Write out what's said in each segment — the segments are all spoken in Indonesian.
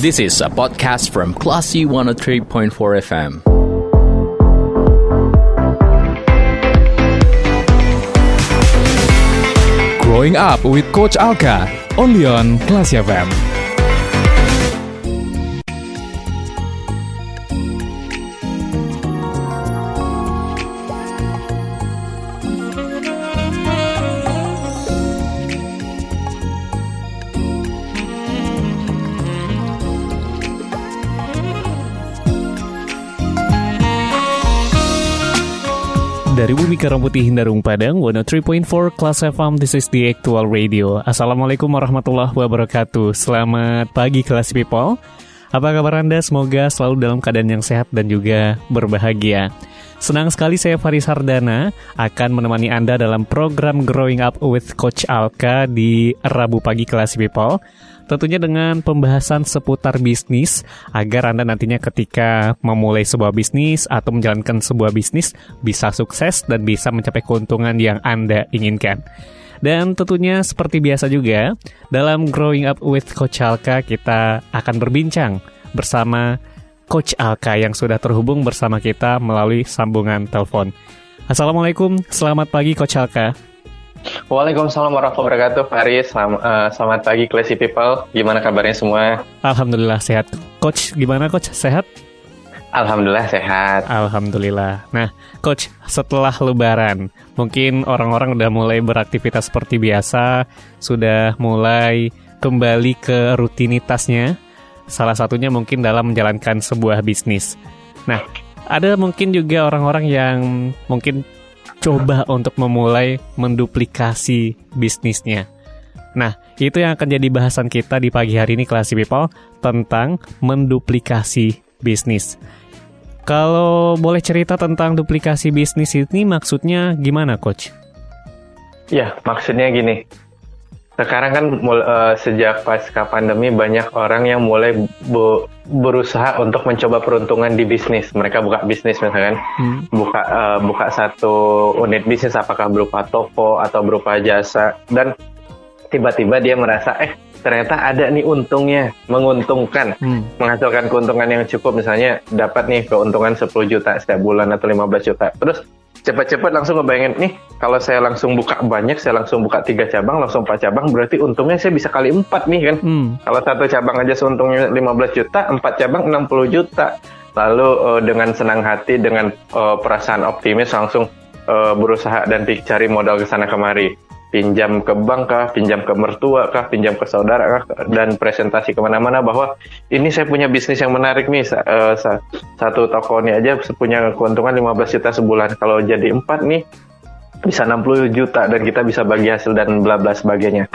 This is a podcast from Classy 103.4 FM. Growing Up with Coach Alka, only on Classy FM. Dari Bumi Karang Putih Hindarung Padang 103.4 Kelas FM This is the actual radio. Assalamualaikum warahmatullahi wabarakatuh. Selamat pagi kelas people. Apa kabar Anda? Semoga selalu dalam keadaan yang sehat dan juga berbahagia. Senang sekali saya Faris Hardana akan menemani Anda dalam program Growing Up with Coach Alka di Rabu pagi kelas people Tentunya dengan pembahasan seputar bisnis agar Anda nantinya ketika memulai sebuah bisnis atau menjalankan sebuah bisnis bisa sukses dan bisa mencapai keuntungan yang Anda inginkan. Dan tentunya seperti biasa juga, dalam Growing Up with Coach Alka kita akan berbincang bersama Coach Alka yang sudah terhubung bersama kita melalui sambungan telepon. Assalamualaikum, selamat pagi Coach Alka. Waalaikumsalam warahmatullahi wabarakatuh, Faris. Selamat, uh, selamat pagi, Classy People. Gimana kabarnya semua? Alhamdulillah sehat. Coach, gimana Coach? Sehat? Alhamdulillah sehat. Alhamdulillah. Nah, Coach, setelah Lebaran, mungkin orang-orang udah mulai beraktivitas seperti biasa, sudah mulai kembali ke rutinitasnya. Salah satunya mungkin dalam menjalankan sebuah bisnis. Nah, ada mungkin juga orang-orang yang mungkin coba untuk memulai menduplikasi bisnisnya. Nah, itu yang akan jadi bahasan kita di pagi hari ini Classy People tentang menduplikasi bisnis. Kalau boleh cerita tentang duplikasi bisnis ini maksudnya gimana coach? Ya, maksudnya gini. Sekarang kan uh, sejak pasca pandemi banyak orang yang mulai berusaha untuk mencoba peruntungan di bisnis. Mereka buka bisnis misalkan, hmm. buka uh, buka satu unit bisnis apakah berupa toko atau berupa jasa dan tiba-tiba dia merasa eh ternyata ada nih untungnya, menguntungkan, hmm. menghasilkan keuntungan yang cukup misalnya dapat nih keuntungan 10 juta setiap bulan atau 15 juta. Terus cepat-cepat langsung ngebayangin nih kalau saya langsung buka banyak saya langsung buka tiga cabang langsung empat cabang berarti untungnya saya bisa kali empat nih kan? Hmm. kalau satu cabang aja seuntungnya 15 juta empat cabang 60 juta. Lalu uh, dengan senang hati dengan uh, perasaan optimis langsung uh, berusaha dan cari modal ke sana kemari pinjam ke bank kah, pinjam ke mertua kah, pinjam ke saudara kah, dan presentasi ke mana-mana bahwa ini saya punya bisnis yang menarik nih, uh, satu toko ini aja punya keuntungan 15 juta sebulan, kalau jadi empat nih bisa 60 juta dan kita bisa bagi hasil dan bla bla sebagainya.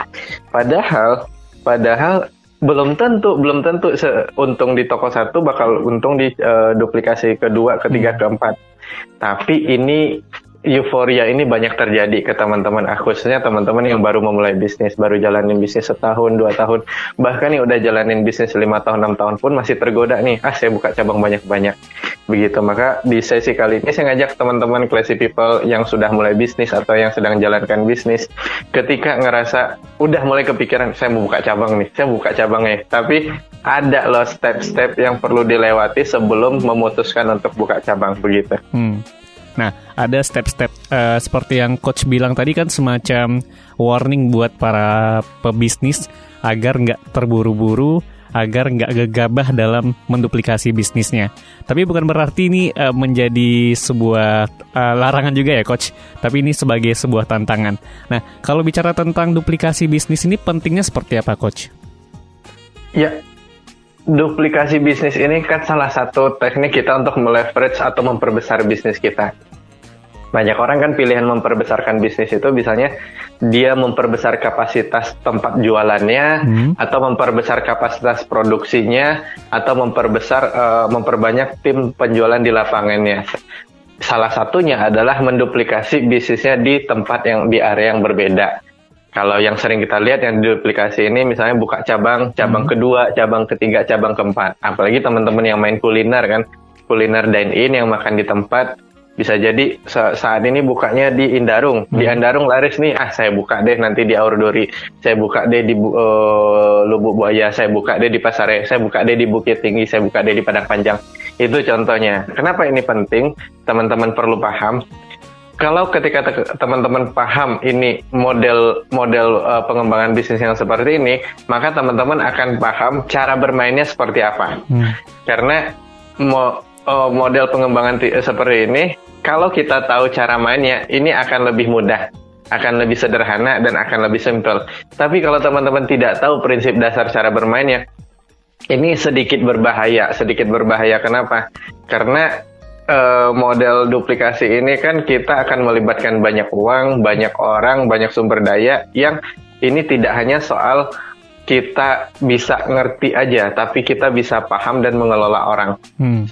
Padahal, padahal belum tentu, belum tentu untung di toko satu bakal untung di uh, duplikasi kedua, ketiga, hmm. keempat. Tapi ini euforia ini banyak terjadi ke teman-teman aku, khususnya teman-teman yang baru memulai bisnis, baru jalanin bisnis setahun, dua tahun, bahkan yang udah jalanin bisnis lima tahun, enam tahun pun masih tergoda nih, ah saya buka cabang banyak-banyak. Begitu, maka di sesi kali ini saya ngajak teman-teman classy people yang sudah mulai bisnis atau yang sedang jalankan bisnis, ketika ngerasa udah mulai kepikiran, saya mau buka cabang nih, saya buka cabang nih, tapi ada loh step-step yang perlu dilewati sebelum memutuskan untuk buka cabang begitu. Hmm. Nah, ada step-step uh, seperti yang coach bilang tadi kan semacam warning buat para pebisnis agar nggak terburu-buru, agar nggak gegabah dalam menduplikasi bisnisnya. Tapi bukan berarti ini uh, menjadi sebuah uh, larangan juga ya coach, tapi ini sebagai sebuah tantangan. Nah, kalau bicara tentang duplikasi bisnis ini pentingnya seperti apa coach? Ya, duplikasi bisnis ini kan salah satu teknik kita untuk meleverage atau memperbesar bisnis kita. Banyak orang kan pilihan memperbesarkan bisnis itu misalnya dia memperbesar kapasitas tempat jualannya hmm. atau memperbesar kapasitas produksinya atau memperbesar uh, memperbanyak tim penjualan di lapangannya. Salah satunya adalah menduplikasi bisnisnya di tempat yang di area yang berbeda kalau yang sering kita lihat yang duplikasi ini misalnya buka cabang, cabang hmm. kedua, cabang ketiga, cabang keempat. Apalagi teman-teman yang main kuliner kan, kuliner dine in yang makan di tempat Bisa jadi sa- saat ini bukanya di Indarung, di Indarung laris nih, ah saya buka deh nanti di Aurdori, saya buka deh di eh, Lubuk Buaya, saya buka deh di Pasare, saya buka deh di Bukit Tinggi, saya buka deh di Padang Panjang. Itu contohnya. Kenapa ini penting? Teman-teman perlu paham. Kalau ketika te- teman-teman paham ini model model eh, pengembangan bisnis yang seperti ini, maka teman-teman akan paham cara bermainnya seperti apa. Hmm. Karena mo- eh, model pengembangan ti- seperti ini, kalau kita tahu cara mainnya, ini akan lebih mudah, akan lebih sederhana dan akan lebih simpel. Tapi kalau teman-teman tidak tahu prinsip dasar cara bermainnya, ini sedikit berbahaya. Sedikit berbahaya kenapa? Karena eh, model duplikasi ini kan kita akan melibatkan banyak uang, banyak orang, banyak sumber daya yang ini tidak hanya soal kita bisa ngerti aja, tapi kita bisa paham dan mengelola orang. Hmm.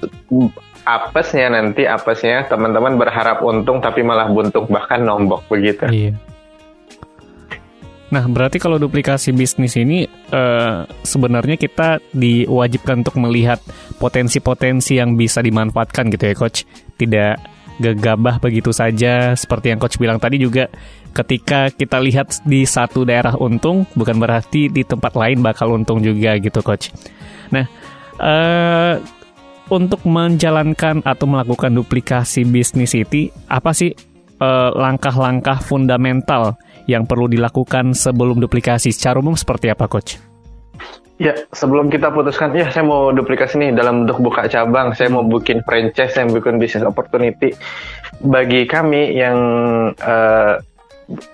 Apesnya nanti apesnya teman-teman berharap untung tapi malah buntung bahkan nombok begitu. Iya. Nah, berarti kalau duplikasi bisnis ini eh, sebenarnya kita diwajibkan untuk melihat potensi-potensi yang bisa dimanfaatkan gitu ya, coach. Tidak gegabah begitu saja seperti yang coach bilang tadi juga ketika kita lihat di satu daerah untung bukan berarti di tempat lain bakal untung juga gitu, coach. Nah, eh untuk menjalankan atau melakukan duplikasi bisnis itu apa sih eh, langkah-langkah fundamental yang perlu dilakukan sebelum duplikasi secara umum seperti apa coach? Ya, sebelum kita putuskan, ya saya mau duplikasi nih dalam bentuk buka cabang, saya mau bikin franchise, saya mau bikin business opportunity. Bagi kami yang eh,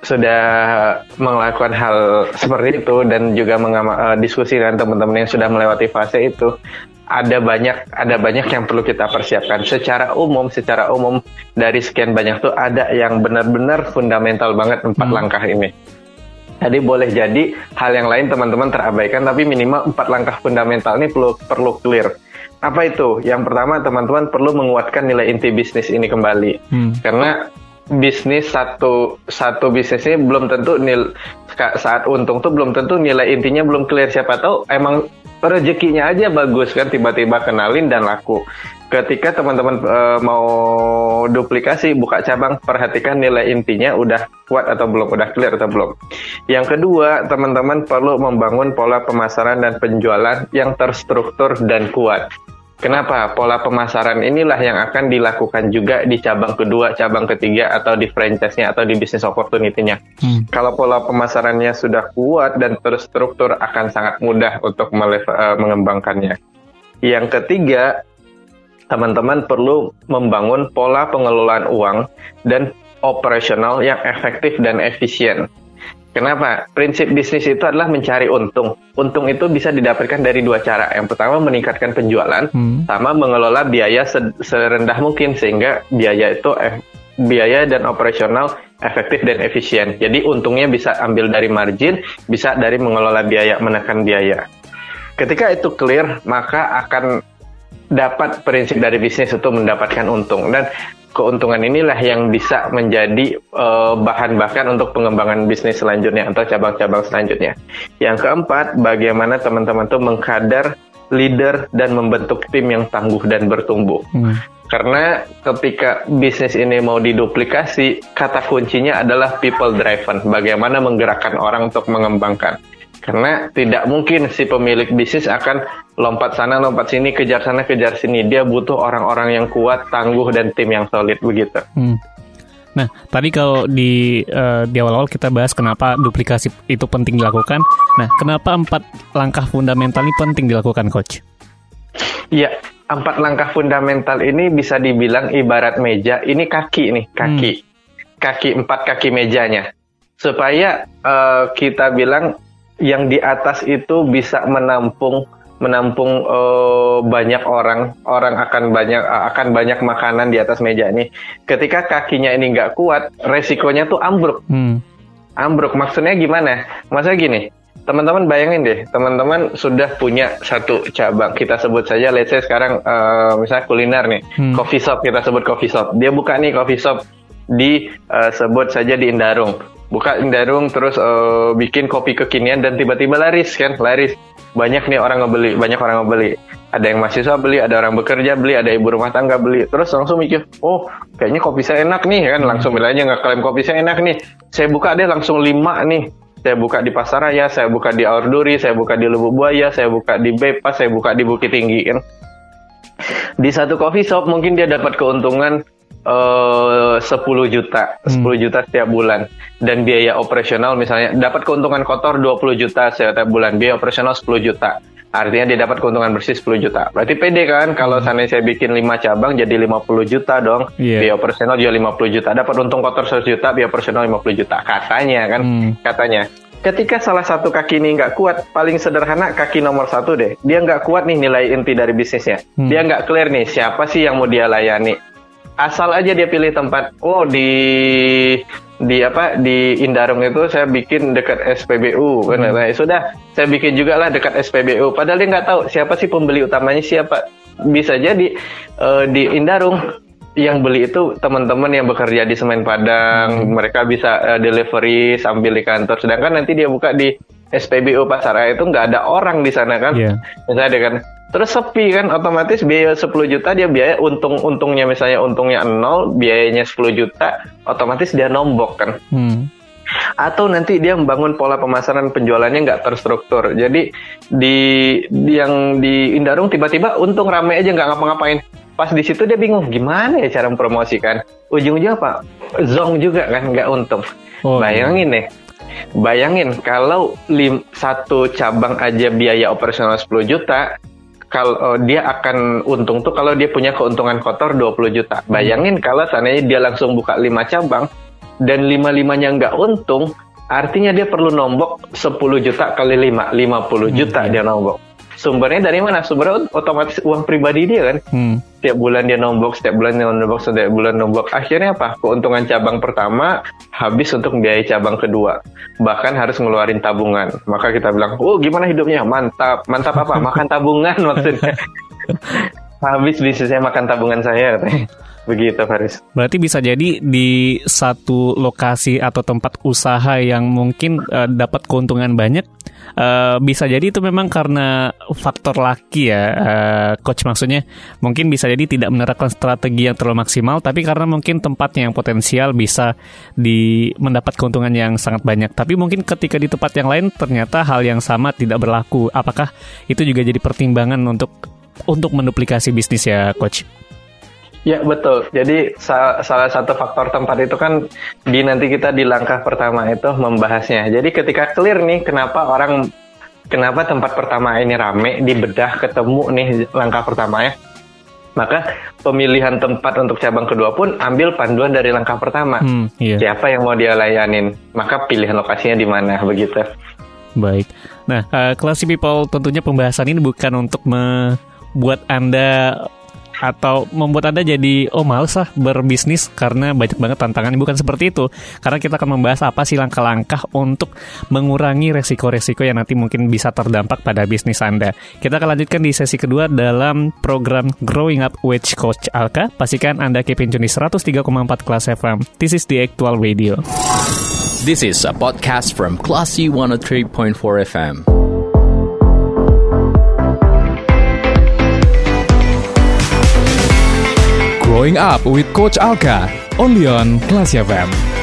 sudah melakukan hal seperti itu dan juga eh, diskusi dengan teman-teman yang sudah melewati fase itu, ada banyak ada banyak yang perlu kita persiapkan. Secara umum, secara umum dari sekian banyak tuh ada yang benar-benar fundamental banget empat Hmm. langkah ini. Jadi boleh jadi hal yang lain teman-teman terabaikan, tapi minimal empat langkah fundamental ini perlu perlu clear. Apa itu? Yang pertama teman-teman perlu menguatkan nilai inti bisnis ini kembali, Hmm. karena bisnis satu satu bisnis ini belum tentu nil saat untung tuh belum tentu nilai intinya belum clear. Siapa tahu emang rezekinya aja bagus kan tiba-tiba kenalin dan laku. Ketika teman-teman eh, mau duplikasi buka cabang perhatikan nilai intinya udah kuat atau belum, udah clear atau belum. Yang kedua, teman-teman perlu membangun pola pemasaran dan penjualan yang terstruktur dan kuat. Kenapa? Pola pemasaran inilah yang akan dilakukan juga di cabang kedua, cabang ketiga, atau di franchise-nya, atau di bisnis opportunity-nya. Hmm. Kalau pola pemasarannya sudah kuat dan terstruktur, akan sangat mudah untuk eh, mengembangkannya. Yang ketiga, teman-teman perlu membangun pola pengelolaan uang dan operasional yang efektif dan efisien. Kenapa? Prinsip bisnis itu adalah mencari untung. Untung itu bisa didapatkan dari dua cara. Yang pertama meningkatkan penjualan, Hmm. sama mengelola biaya se- serendah mungkin sehingga biaya itu ef- biaya dan operasional efektif dan efisien. Jadi untungnya bisa ambil dari margin, bisa dari mengelola biaya, menekan biaya. Ketika itu clear, maka akan dapat prinsip dari bisnis itu mendapatkan untung dan keuntungan inilah yang bisa menjadi eh, bahan bahkan untuk pengembangan bisnis selanjutnya atau cabang-cabang selanjutnya. Yang keempat, bagaimana teman-teman tuh mengkader leader dan membentuk tim yang tangguh dan bertumbuh. Hmm. Karena ketika bisnis ini mau diduplikasi, kata kuncinya adalah people driven. Bagaimana menggerakkan orang untuk mengembangkan. Karena tidak mungkin si pemilik bisnis akan lompat sana, lompat sini, kejar sana, kejar sini. Dia butuh orang-orang yang kuat, tangguh, dan tim yang solid begitu. Hmm. Nah, tadi kalau di eh, di awal-awal kita bahas kenapa duplikasi itu penting dilakukan. Nah, kenapa empat langkah fundamental ini penting dilakukan, coach? Iya, empat langkah fundamental ini bisa dibilang ibarat meja. Ini kaki nih, kaki, kaki empat kaki mejanya. Supaya eh, kita bilang yang di atas itu bisa menampung menampung eh, banyak orang, orang akan banyak akan banyak makanan di atas meja ini. Ketika kakinya ini nggak kuat, resikonya tuh ambruk Hmm. ambruk maksudnya gimana? Maksudnya gini, teman-teman bayangin deh, teman-teman sudah punya satu cabang, kita sebut saja, let's say sekarang eh, misalnya kuliner nih, Hmm. coffee shop kita sebut coffee shop, dia buka nih coffee shop di eh, sebut saja di Indarung, buka Indarung terus eh, bikin kopi kekinian dan tiba-tiba laris kan, laris, banyak nih orang ngebeli, banyak orang ngebeli. ada yang mahasiswa beli, ada orang bekerja beli, ada ibu rumah tangga beli. Terus langsung mikir, oh kayaknya kopi saya enak nih kan, langsung bilang aja nggak klaim kopi saya enak nih. Saya buka deh langsung lima nih. Saya buka di Pasar Raya, saya buka di Aurduri, saya buka di Lubuk Buaya, saya buka di Bepas, saya buka di Bukit Tinggi kan. Di satu coffee shop mungkin dia dapat keuntungan eh, 10 juta, 10 juta setiap bulan dan biaya operasional misalnya dapat keuntungan kotor 20 juta setiap bulan, biaya operasional 10 juta. Artinya dia dapat keuntungan bersih 10 juta. Berarti pede kan kalau sana saya bikin 5 cabang jadi 50 juta dong. Iya. Biaya operasional juga 50 juta. Dapat untung kotor 100 juta, biaya operasional 50 juta. Katanya kan, Hmm. katanya. Ketika salah satu kaki ini nggak kuat, paling sederhana kaki nomor satu deh. Dia nggak kuat nih nilai inti dari bisnisnya. Hmm. Dia nggak clear nih siapa sih yang mau dia layani. Asal aja dia pilih tempat. Oh di di apa di Indarung itu saya bikin dekat SPBU kan Nah, sudah saya bikin juga lah dekat SPBU padahal dia nggak tahu siapa sih pembeli utamanya siapa. Bisa jadi eh, di Indarung yang beli itu teman-teman yang bekerja di Semen Padang. Mereka bisa eh, delivery sambil di kantor. Sedangkan nanti dia buka di SPBU Pasar Raya itu nggak ada orang di sana kan? Iya. misalnya kan terus sepi kan otomatis biaya 10 juta dia biaya untung untungnya misalnya untungnya nol biayanya 10 juta otomatis dia nombok kan. Hmm. atau nanti dia membangun pola pemasaran penjualannya nggak terstruktur. Jadi di, di yang di Indarung tiba-tiba untung rame aja nggak ngapa-ngapain. Pas di situ dia bingung gimana ya cara mempromosikan? Ujung-ujungnya apa? Zong juga kan nggak untung. Oh, bayangin nih bayangin kalau lim, satu cabang aja biaya operasional 10 juta kalau eh, dia akan untung tuh kalau dia punya keuntungan kotor 20 juta. Bayangin kalau seandainya dia langsung buka 5 cabang dan lima-limanya nggak untung, artinya dia perlu nombok 10 juta kali 5, 50 juta dia nombok. Sumbernya dari mana? Sumbernya otomatis uang pribadi dia kan. Hmm. Setiap bulan dia nombok, setiap bulan dia nombok, setiap bulan nombok. Akhirnya apa? Keuntungan cabang pertama habis untuk biaya cabang kedua. Bahkan harus ngeluarin tabungan. Maka kita bilang, oh gimana hidupnya? Mantap. Mantap apa? Makan tabungan maksudnya. habis bisnisnya makan tabungan saya katanya. Begitu Faris. Berarti bisa jadi di satu lokasi atau tempat usaha yang mungkin eh, dapat keuntungan banyak, eh, bisa jadi itu memang karena faktor laki ya, eh, coach maksudnya. Mungkin bisa jadi tidak menerapkan strategi yang terlalu maksimal, tapi karena mungkin tempatnya yang potensial bisa di mendapat keuntungan yang sangat banyak. Tapi mungkin ketika di tempat yang lain ternyata hal yang sama tidak berlaku. Apakah itu juga jadi pertimbangan untuk untuk menduplikasi bisnis ya, coach? Ya betul. Jadi sa- salah satu faktor tempat itu kan di nanti kita di langkah pertama itu membahasnya. Jadi ketika clear nih kenapa orang kenapa tempat pertama ini rame dibedah ketemu nih langkah pertamanya. Maka pemilihan tempat untuk cabang kedua pun ambil panduan dari langkah pertama. Hmm, iya. Siapa yang mau dia layanin? Maka pilihan lokasinya di mana begitu. Baik. Nah, eh, Classy People tentunya pembahasan ini bukan untuk membuat Anda atau membuat Anda jadi oh males lah berbisnis karena banyak banget tantangan. Bukan seperti itu. Karena kita akan membahas apa sih langkah-langkah untuk mengurangi resiko-resiko yang nanti mungkin bisa terdampak pada bisnis Anda. Kita akan lanjutkan di sesi kedua dalam program Growing Up with Coach Alka. Pastikan Anda keepin tune di 103,4 kelas FM this is the actual radio. This is a podcast from Classy 103.4 FM. Growing Up with Coach Alka, only on Classy FM.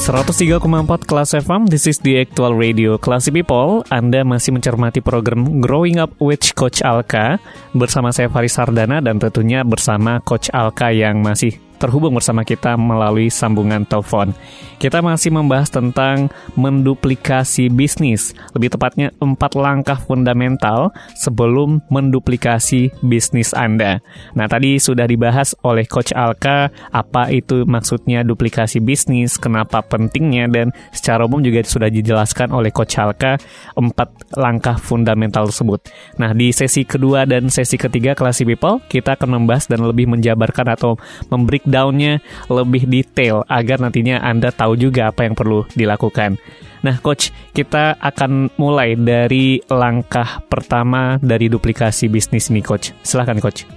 ...103,4 kelas FM, this is the actual radio Classy People. Anda masih mencermati program Growing Up with Coach Alka Bersama saya Faris Sardana dan tentunya bersama Coach Alka yang masih terhubung bersama kita melalui sambungan telepon. Kita masih membahas tentang menduplikasi bisnis, lebih tepatnya empat langkah fundamental sebelum menduplikasi bisnis Anda. Nah, tadi sudah dibahas oleh Coach Alka apa itu maksudnya duplikasi bisnis, kenapa pentingnya dan secara umum juga sudah dijelaskan oleh Coach Alka empat langkah fundamental tersebut. Nah, di sesi kedua dan sesi ketiga Classy People, kita akan membahas dan lebih menjabarkan atau membreakdown breakdownnya lebih detail agar nantinya Anda tahu juga apa yang perlu dilakukan. Nah, Coach, kita akan mulai dari langkah pertama dari duplikasi bisnis ini, Coach. Silahkan, Coach.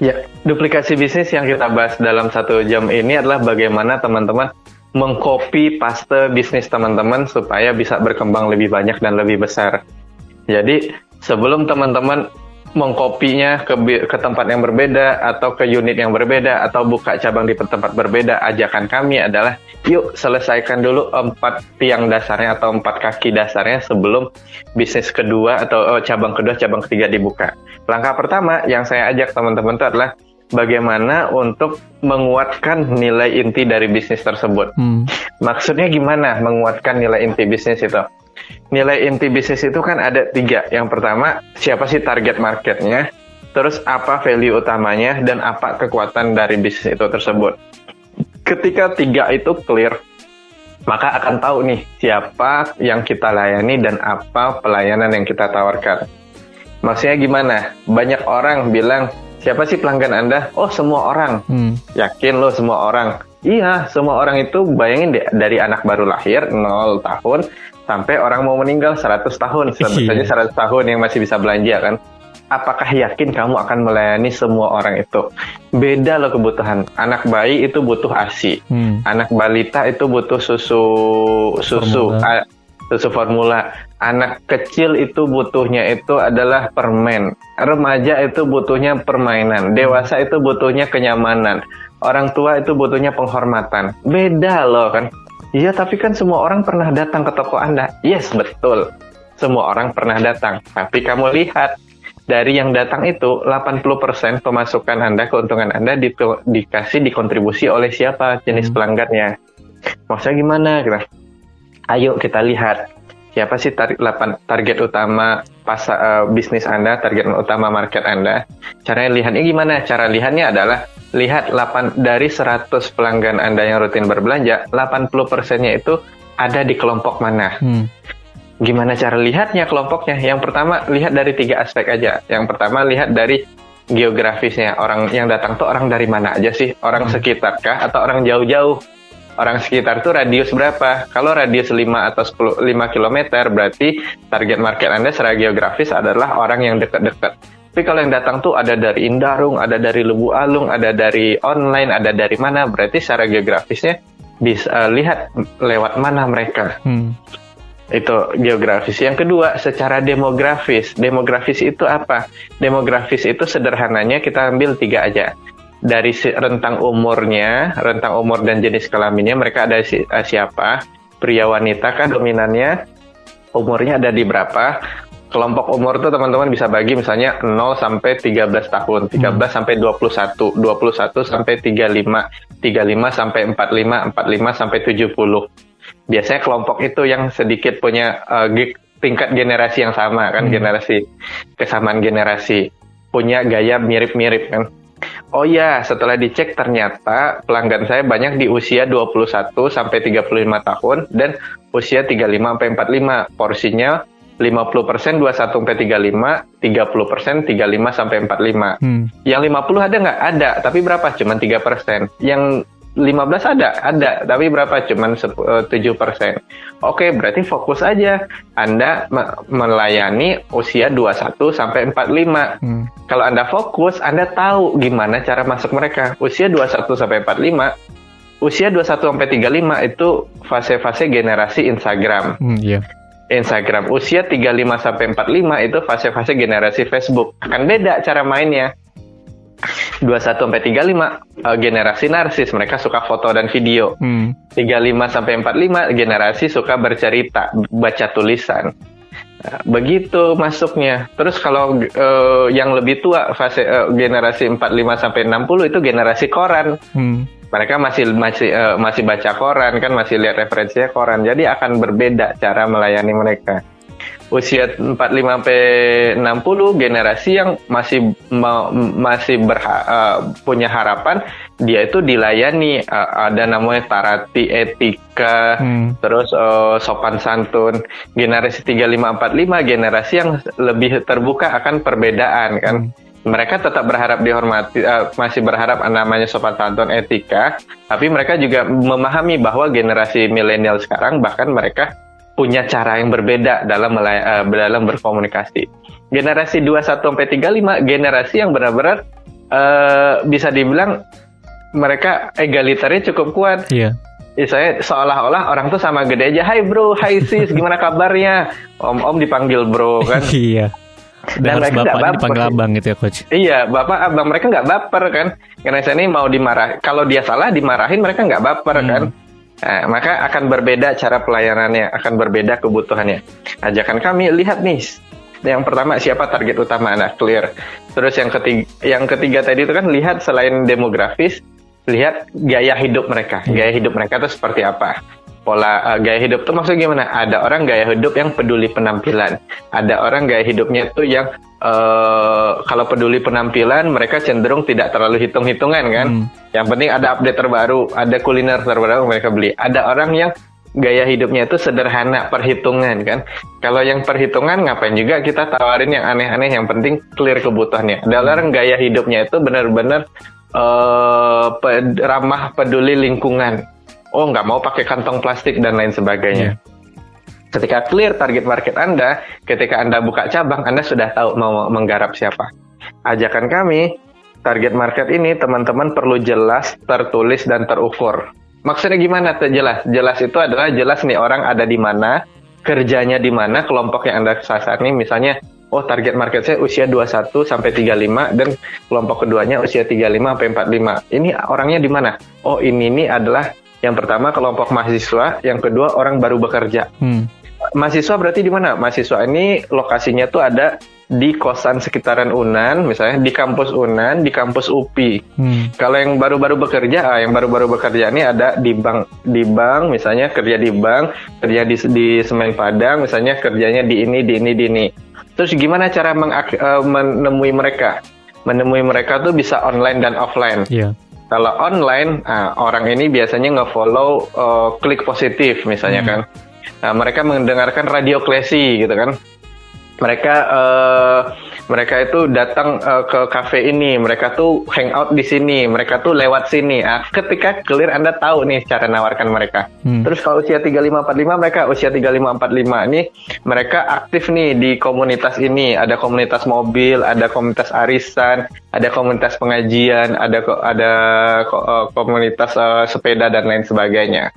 Ya, duplikasi bisnis yang kita bahas dalam satu jam ini adalah bagaimana teman-teman mengcopy paste bisnis teman-teman supaya bisa berkembang lebih banyak dan lebih besar. Jadi, sebelum teman-teman mengkopinya ke, ke tempat yang berbeda atau ke unit yang berbeda atau buka cabang di tempat berbeda, ajakan kami adalah yuk selesaikan dulu empat tiang dasarnya atau empat kaki dasarnya sebelum bisnis kedua atau oh, cabang kedua, cabang ketiga dibuka. Langkah pertama yang saya ajak teman-teman itu adalah bagaimana untuk menguatkan nilai inti dari bisnis tersebut. Hmm. Maksudnya gimana menguatkan nilai inti bisnis itu? Nilai inti bisnis itu kan ada tiga. Yang pertama, siapa sih target marketnya? Terus apa value utamanya dan apa kekuatan dari bisnis itu tersebut. Ketika tiga itu clear, maka akan tahu nih siapa yang kita layani dan apa pelayanan yang kita tawarkan. Maksudnya gimana? Banyak orang bilang, siapa sih pelanggan Anda? Oh, semua orang. Hmm. Yakin lo semua orang? Iya, semua orang itu bayangin deh, dari anak baru lahir 0 tahun sampai orang mau meninggal 100 tahun, saja 100 tahun yang masih bisa belanja kan. Apakah yakin kamu akan melayani semua orang itu? Beda loh kebutuhan. Anak bayi itu butuh ASI. Hmm. Anak balita itu butuh susu susu formula. susu formula. Anak kecil itu butuhnya itu adalah permen. Remaja itu butuhnya permainan. Dewasa itu butuhnya kenyamanan. Orang tua itu butuhnya penghormatan. Beda loh kan. Iya, tapi kan semua orang pernah datang ke toko Anda. Yes, betul. Semua orang pernah datang. Tapi kamu lihat, dari yang datang itu 80% pemasukan Anda, keuntungan Anda di, dikasih dikontribusi oleh siapa jenis hmm. pelanggannya. Maksudnya gimana? Kita, ayo kita lihat siapa sih tar 8, target utama pas uh, bisnis Anda, target utama market Anda. Caranya lihatnya gimana? Cara lihatnya adalah lihat 8 dari 100 pelanggan Anda yang rutin berbelanja, 80%-nya itu ada di kelompok mana. Hmm. Gimana cara lihatnya kelompoknya? Yang pertama, lihat dari tiga aspek aja. Yang pertama, lihat dari geografisnya. Orang yang datang tuh orang dari mana aja sih? Orang hmm. sekitar kah? Atau orang jauh-jauh? Orang sekitar tuh radius berapa? Kalau radius 5 atau 10, 5 km, berarti target market Anda secara geografis adalah orang yang dekat-dekat tapi kalau yang datang tuh ada dari Indarung, ada dari Lebu Alung, ada dari online, ada dari mana, berarti secara geografisnya bisa uh, lihat lewat mana mereka. Hmm. Itu geografis. Yang kedua, secara demografis. Demografis itu apa? Demografis itu sederhananya kita ambil tiga aja. Dari rentang umurnya, rentang umur dan jenis kelaminnya, mereka ada si, uh, siapa? Pria wanita kah dominannya? Umurnya ada di berapa? Kelompok umur tuh teman-teman bisa bagi misalnya 0 sampai 13 tahun, 13 hmm. sampai 21, 21 sampai 35, 35 sampai 45, 45 sampai 70. Biasanya kelompok itu yang sedikit punya uh, tingkat generasi yang sama kan, hmm. generasi kesamaan generasi, punya gaya mirip-mirip kan. Oh ya, setelah dicek ternyata pelanggan saya banyak di usia 21 sampai 35 tahun dan usia 35 sampai 45. Porsinya 50% 21 sampai 35, 30% 35 sampai 45. Hmm. Yang 50 ada nggak? Ada, tapi berapa? Cuman 3%. Yang 15 ada, ada, tapi berapa? Cuman 7%. Eh, Oke, berarti fokus aja. Anda melayani usia 21 sampai 45. Hmm. Kalau Anda fokus, Anda tahu gimana cara masuk mereka. Usia 21 sampai 45 usia 21 sampai 35 itu fase-fase generasi Instagram. Hmm, yeah. Instagram. Usia 35 sampai 45 itu fase-fase generasi Facebook. Akan beda cara mainnya. 21 sampai 35 uh, generasi narsis, mereka suka foto dan video. Hmm. 35 sampai 45 generasi suka bercerita, baca tulisan. Nah, begitu masuknya. Terus kalau uh, yang lebih tua fase uh, generasi 45 sampai 60 itu generasi koran. Hmm mereka masih masih uh, masih baca koran kan masih lihat referensinya koran. Jadi akan berbeda cara melayani mereka. Usia 45 sampai 60 generasi yang masih ma masih berha uh, punya harapan dia itu dilayani. Uh, ada namanya tarati etika hmm. terus uh, sopan santun. Generasi 35 45 generasi yang lebih terbuka akan perbedaan kan? Hmm mereka tetap berharap dihormati, uh, masih berharap namanya sopan santun etika, tapi mereka juga memahami bahwa generasi milenial sekarang bahkan mereka punya cara yang berbeda dalam uh, dalam berkomunikasi. Generasi 21 sampai 35 generasi yang benar-benar uh, bisa dibilang mereka egalitarnya cukup kuat. Iya. Yeah. saya seolah-olah orang tuh sama gede aja. Hai bro, hai sis, gimana kabarnya? Om-om dipanggil bro kan? iya. Dan, Dan mereka nggak baper. dipanggil abang gitu ya coach. Iya, bapak abang mereka nggak baper kan. Karena saya ini mau dimarah. Kalau dia salah dimarahin mereka nggak baper hmm. kan. Nah, maka akan berbeda cara pelayanannya, akan berbeda kebutuhannya. Ajakan kami lihat nih. Yang pertama siapa target utama anak clear. Terus yang ketiga, yang ketiga tadi itu kan lihat selain demografis, lihat gaya hidup mereka. Hmm. Gaya hidup mereka itu seperti apa pola uh, gaya hidup tuh maksudnya gimana? Ada orang gaya hidup yang peduli penampilan, ada orang gaya hidupnya tuh yang uh, kalau peduli penampilan mereka cenderung tidak terlalu hitung-hitungan kan. Hmm. Yang penting ada update terbaru, ada kuliner terbaru mereka beli. Ada orang yang gaya hidupnya itu sederhana perhitungan kan. Kalau yang perhitungan ngapain juga kita tawarin yang aneh-aneh yang penting clear kebutuhannya. Ada orang gaya hidupnya itu benar-benar uh, ramah peduli lingkungan oh nggak mau pakai kantong plastik dan lain sebagainya. Yeah. Ketika clear target market Anda, ketika Anda buka cabang, Anda sudah tahu mau menggarap siapa. Ajakan kami, target market ini teman-teman perlu jelas, tertulis, dan terukur. Maksudnya gimana jelas? Jelas itu adalah jelas nih orang ada di mana, kerjanya di mana, kelompok yang Anda sasar nih misalnya oh target market saya usia 21 sampai 35 dan kelompok keduanya usia 35 sampai 45. Ini orangnya di mana? Oh, ini ini adalah yang pertama kelompok mahasiswa, yang kedua orang baru bekerja. Hmm. Mahasiswa berarti di mana? Mahasiswa ini lokasinya tuh ada di kosan sekitaran Unan, misalnya di kampus Unan, di kampus UPI. Hmm. Kalau yang baru-baru bekerja, ah, yang baru-baru bekerja ini ada di bank, di bank, misalnya kerja di bank, kerja di di Semen Padang, misalnya kerjanya di ini, di ini, di ini. Terus gimana cara mengak, uh, menemui mereka? Menemui mereka tuh bisa online dan offline. Yeah. Kalau online, nah, orang ini biasanya nge-follow uh, klik positif misalnya hmm. kan. Nah, mereka mendengarkan radio klesi gitu kan. Mereka uh, mereka itu datang uh, ke cafe ini, mereka tuh hangout di sini, mereka tuh lewat sini. Nah, ketika clear Anda tahu nih cara nawarkan mereka. Hmm. Terus kalau usia 3545 mereka usia 3545 ini mereka aktif nih di komunitas ini, ada komunitas mobil, ada komunitas arisan, ada komunitas pengajian, ada ada uh, komunitas uh, sepeda dan lain sebagainya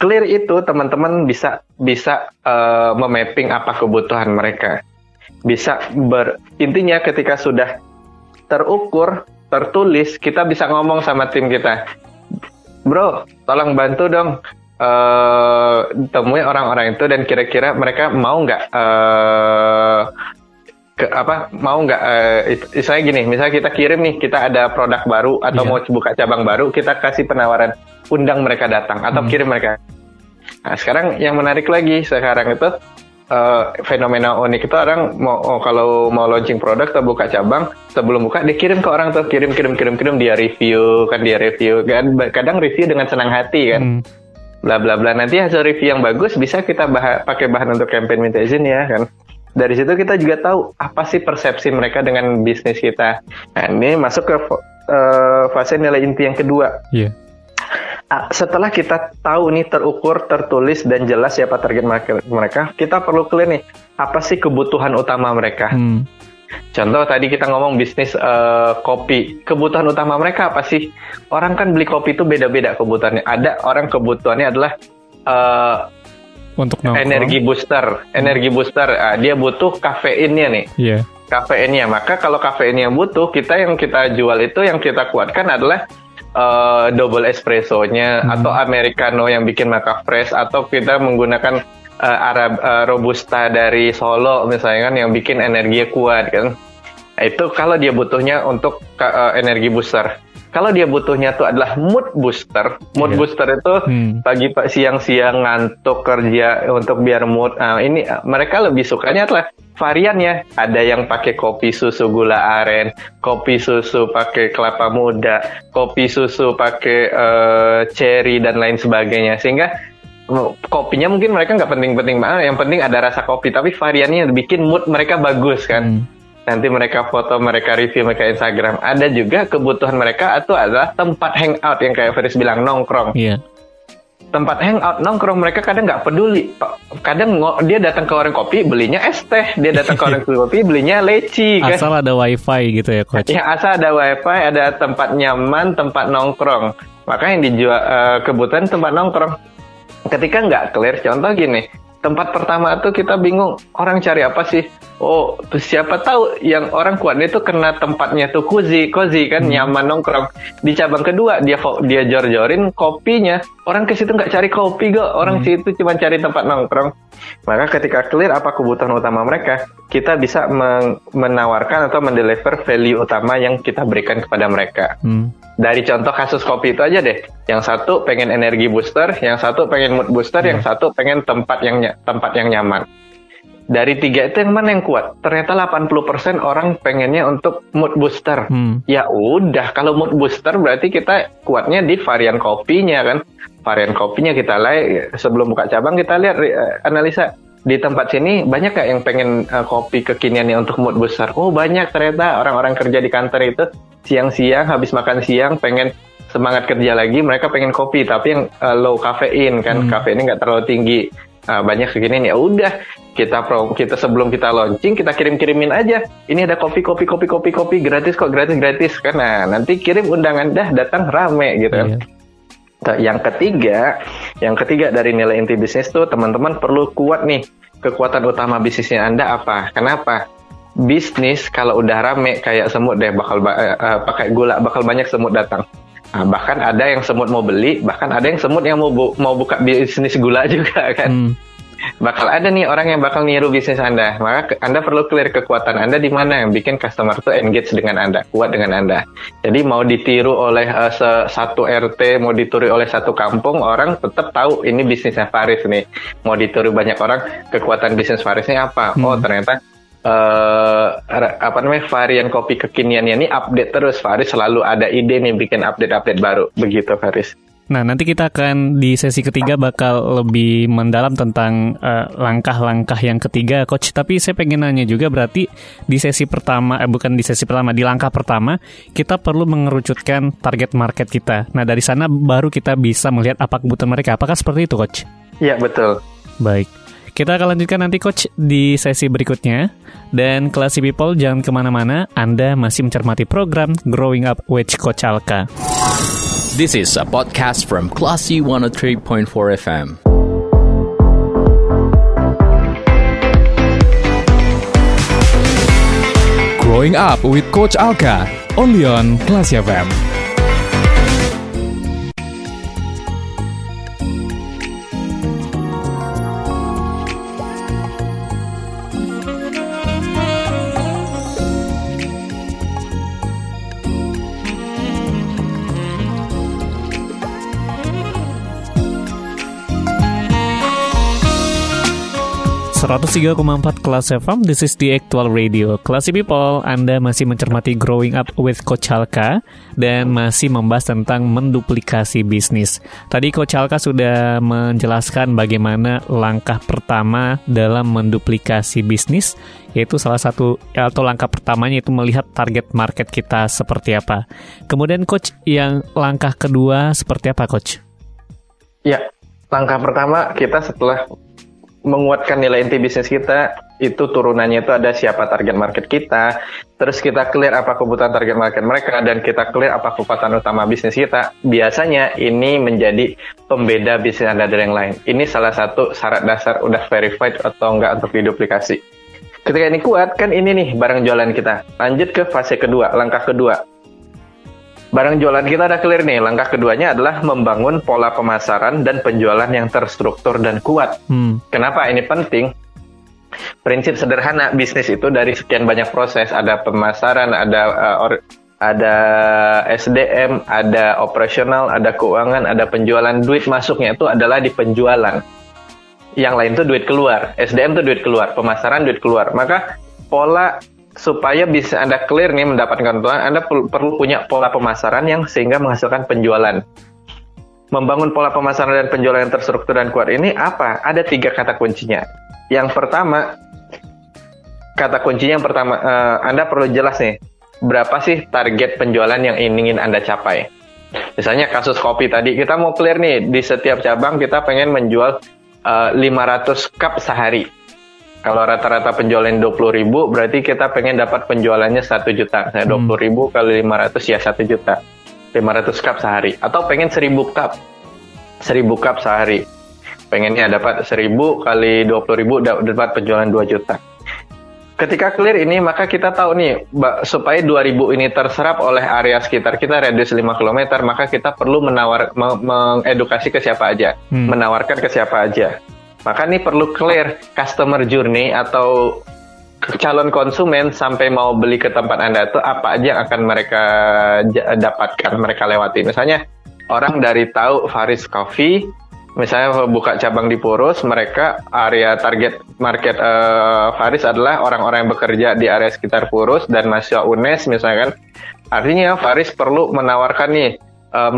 clear itu teman-teman bisa bisa uh, memapping apa kebutuhan mereka bisa ber intinya ketika sudah terukur tertulis kita bisa ngomong sama tim kita bro tolong bantu dong uh, temui orang-orang itu dan kira-kira mereka mau nggak uh, ke apa mau nggak uh, misalnya gini misalnya kita kirim nih kita ada produk baru atau yeah. mau buka cabang baru kita kasih penawaran undang mereka datang atau hmm. kirim mereka nah sekarang yang menarik lagi sekarang itu uh, fenomena unik itu orang mau oh, kalau mau launching produk atau buka cabang sebelum buka dikirim ke orang tuh kirim kirim kirim kirim dia review kan dia review kan kadang review dengan senang hati kan. Hmm. bla bla bla. Nanti hasil review yang bagus bisa kita bah pakai bahan untuk campaign minta izin ya kan. Dari situ kita juga tahu apa sih persepsi mereka dengan bisnis kita. Nah ini masuk ke uh, fase nilai inti yang kedua. Yeah setelah kita tahu nih terukur, tertulis dan jelas siapa target mereka, kita perlu clear nih apa sih kebutuhan utama mereka. Hmm. Contoh tadi kita ngomong bisnis uh, kopi, kebutuhan utama mereka apa sih? Orang kan beli kopi itu beda-beda kebutuhannya. Ada orang kebutuhannya adalah uh, untuk nongkrong. energi booster, energi booster. Uh, dia butuh kafeinnya nih. Yeah. Kafeinnya. Maka kalau kafeinnya butuh, kita yang kita jual itu yang kita kuatkan adalah uh, double espressonya hmm. atau americano yang bikin maca fresh atau kita menggunakan uh, Arab uh, robusta dari Solo misalnya kan yang bikin energi kuat kan itu kalau dia butuhnya untuk uh, energi booster kalau dia butuhnya tuh adalah mood booster mood yeah. booster itu hmm. pagi pak siang-siang ngantuk kerja untuk biar mood nah, ini mereka lebih sukanya adalah variannya ada yang pakai kopi susu gula aren, kopi susu pakai kelapa muda, kopi susu pakai uh, cherry dan lain sebagainya sehingga oh, kopinya mungkin mereka nggak penting-penting banget, yang penting ada rasa kopi tapi variannya bikin mood mereka bagus kan. Hmm. Nanti mereka foto, mereka review, mereka Instagram. Ada juga kebutuhan mereka atau adalah tempat hangout yang kayak Feris bilang nongkrong. Iya. Tempat hangout nongkrong mereka kadang nggak peduli. Kadang ngo- dia datang ke warung kopi belinya es teh, dia datang ke warung kopi belinya leci kan. Asal ada wifi gitu ya coach. Ya asal ada wifi, ada tempat nyaman, tempat nongkrong. Maka yang dijual eh, kebutuhan tempat nongkrong. Ketika nggak clear, contoh gini, tempat pertama tuh kita bingung orang cari apa sih? Oh, siapa tahu yang orang kuat itu karena tempatnya tuh cozy, cozy kan nyaman nongkrong. Di cabang kedua dia dia jor-jorin kopinya. Orang ke situ nggak cari kopi kok, orang situ cuma cari tempat nongkrong. Maka ketika clear apa kebutuhan utama mereka, kita bisa men- menawarkan atau mendeliver value utama yang kita berikan kepada mereka. Hmm. Dari contoh kasus kopi itu aja deh. Yang satu pengen energi booster, yang satu pengen mood booster, yang satu pengen tempat yang tempat yang nyaman. Dari tiga itu yang mana yang kuat? Ternyata 80% orang pengennya untuk mood booster. Hmm. Ya udah, kalau mood booster berarti kita kuatnya di varian kopinya kan. Varian kopinya kita lihat sebelum buka cabang kita lihat eh, analisa di tempat sini banyak gak yang pengen eh, kopi kekiniannya untuk mood booster? Oh banyak ternyata orang-orang kerja di kantor itu siang-siang habis makan siang pengen semangat kerja lagi mereka pengen kopi tapi yang eh, low kafein kan kafeinnya nggak terlalu tinggi Ah, banyak segini nih ya udah kita pro kita sebelum kita launching kita kirim kirimin aja ini ada kopi kopi kopi kopi kopi gratis kok gratis gratis nah nanti kirim undangan dah datang rame gitu kan Iya. Yang ketiga, yang ketiga dari nilai inti bisnis tuh teman-teman perlu kuat nih kekuatan utama bisnisnya Anda apa? Kenapa? Bisnis kalau udah rame kayak semut deh bakal ba- eh, pakai gula bakal banyak semut datang. Nah, bahkan ada yang semut mau beli, bahkan ada yang semut yang mau bu- mau buka bisnis gula juga kan Hmm. bakal ada nih orang yang bakal niru bisnis Anda. Maka Anda perlu clear kekuatan Anda di mana yang bikin customer tuh engage dengan Anda, kuat dengan Anda. Jadi mau ditiru oleh eh, se- satu RT, mau ditiru oleh satu kampung, orang tetap tahu ini bisnisnya Faris nih. Mau ditiru banyak orang, kekuatan bisnis Farisnya apa? Oh ternyata ra- apa namanya varian kopi kekiniannya ini update terus Faris selalu ada ide nih bikin update-update baru begitu Faris. Nah, nanti kita akan di sesi ketiga bakal lebih mendalam tentang eh, langkah-langkah yang ketiga, Coach. Tapi saya pengen nanya juga berarti di sesi pertama, eh, bukan di sesi pertama, di langkah pertama, kita perlu mengerucutkan target market kita. Nah, dari sana baru kita bisa melihat apa kebutuhan mereka. Apakah seperti itu, Coach? Iya betul. Baik. Kita akan lanjutkan nanti, Coach, di sesi berikutnya. Dan Classy People, jangan ke mana-mana. Anda masih mencermati program Growing Up with Coach Alka. This is a podcast from Classy 103.4 FM. Growing Up with Coach Alka, only on Classy FM. ...103,4 Kelas FM, this is the actual radio. Classy People, Anda masih mencermati Growing Up with Coach Alka... ...dan masih membahas tentang menduplikasi bisnis. Tadi Coach Alka sudah menjelaskan bagaimana langkah pertama dalam menduplikasi bisnis... ...yaitu salah satu, atau langkah pertamanya itu melihat target market kita seperti apa. Kemudian Coach, yang langkah kedua seperti apa Coach? Ya, langkah pertama kita setelah menguatkan nilai inti bisnis kita, itu turunannya itu ada siapa target market kita, terus kita clear apa kebutuhan target market mereka, dan kita clear apa kekuatan utama bisnis kita. Biasanya ini menjadi pembeda bisnis Anda dari yang lain. Ini salah satu syarat dasar udah verified atau enggak untuk diduplikasi. Ketika ini kuat, kan ini nih barang jualan kita. Lanjut ke fase kedua, langkah kedua. Barang jualan kita ada clear nih. Langkah keduanya adalah membangun pola pemasaran dan penjualan yang terstruktur dan kuat. Hmm, Kenapa ini penting? Prinsip sederhana bisnis itu dari sekian banyak proses. Ada pemasaran, ada uh, or- ada SDM, ada operasional, ada keuangan, ada penjualan. Duit masuknya itu adalah di penjualan. Yang lain itu duit keluar. SDM itu duit keluar, pemasaran duit keluar. Maka pola supaya bisa Anda clear nih mendapatkan keuntungan, Anda perlu, punya pola pemasaran yang sehingga menghasilkan penjualan. Membangun pola pemasaran dan penjualan yang terstruktur dan kuat ini apa? Ada tiga kata kuncinya. Yang pertama, kata kuncinya yang pertama, uh, Anda perlu jelas nih, berapa sih target penjualan yang ingin Anda capai. Misalnya kasus kopi tadi, kita mau clear nih, di setiap cabang kita pengen menjual uh, 500 cup sehari. Kalau rata-rata penjualan 20 ribu, berarti kita pengen dapat penjualannya 1 juta. Saya 20 ribu kali 500 ya 1 juta. 500 cup sehari. Atau pengen 1000 cup. 1000 cup sehari. Pengennya dapat 1000 kali 20 ribu dapat penjualan 2 juta. Ketika clear ini, maka kita tahu nih, supaya 2000 ini terserap oleh area sekitar kita, radius 5 km, maka kita perlu menawar, mengedukasi ke siapa aja, hmm. menawarkan ke siapa aja. Maka ini perlu clear customer journey atau calon konsumen sampai mau beli ke tempat Anda itu apa aja yang akan mereka dapatkan, mereka lewati. Misalnya, orang dari tahu Faris Coffee, misalnya buka cabang di Purus, mereka area target market uh, Faris adalah orang-orang yang bekerja di area sekitar Purus dan mahasiswa UNES misalkan. Artinya Faris perlu menawarkan nih uh,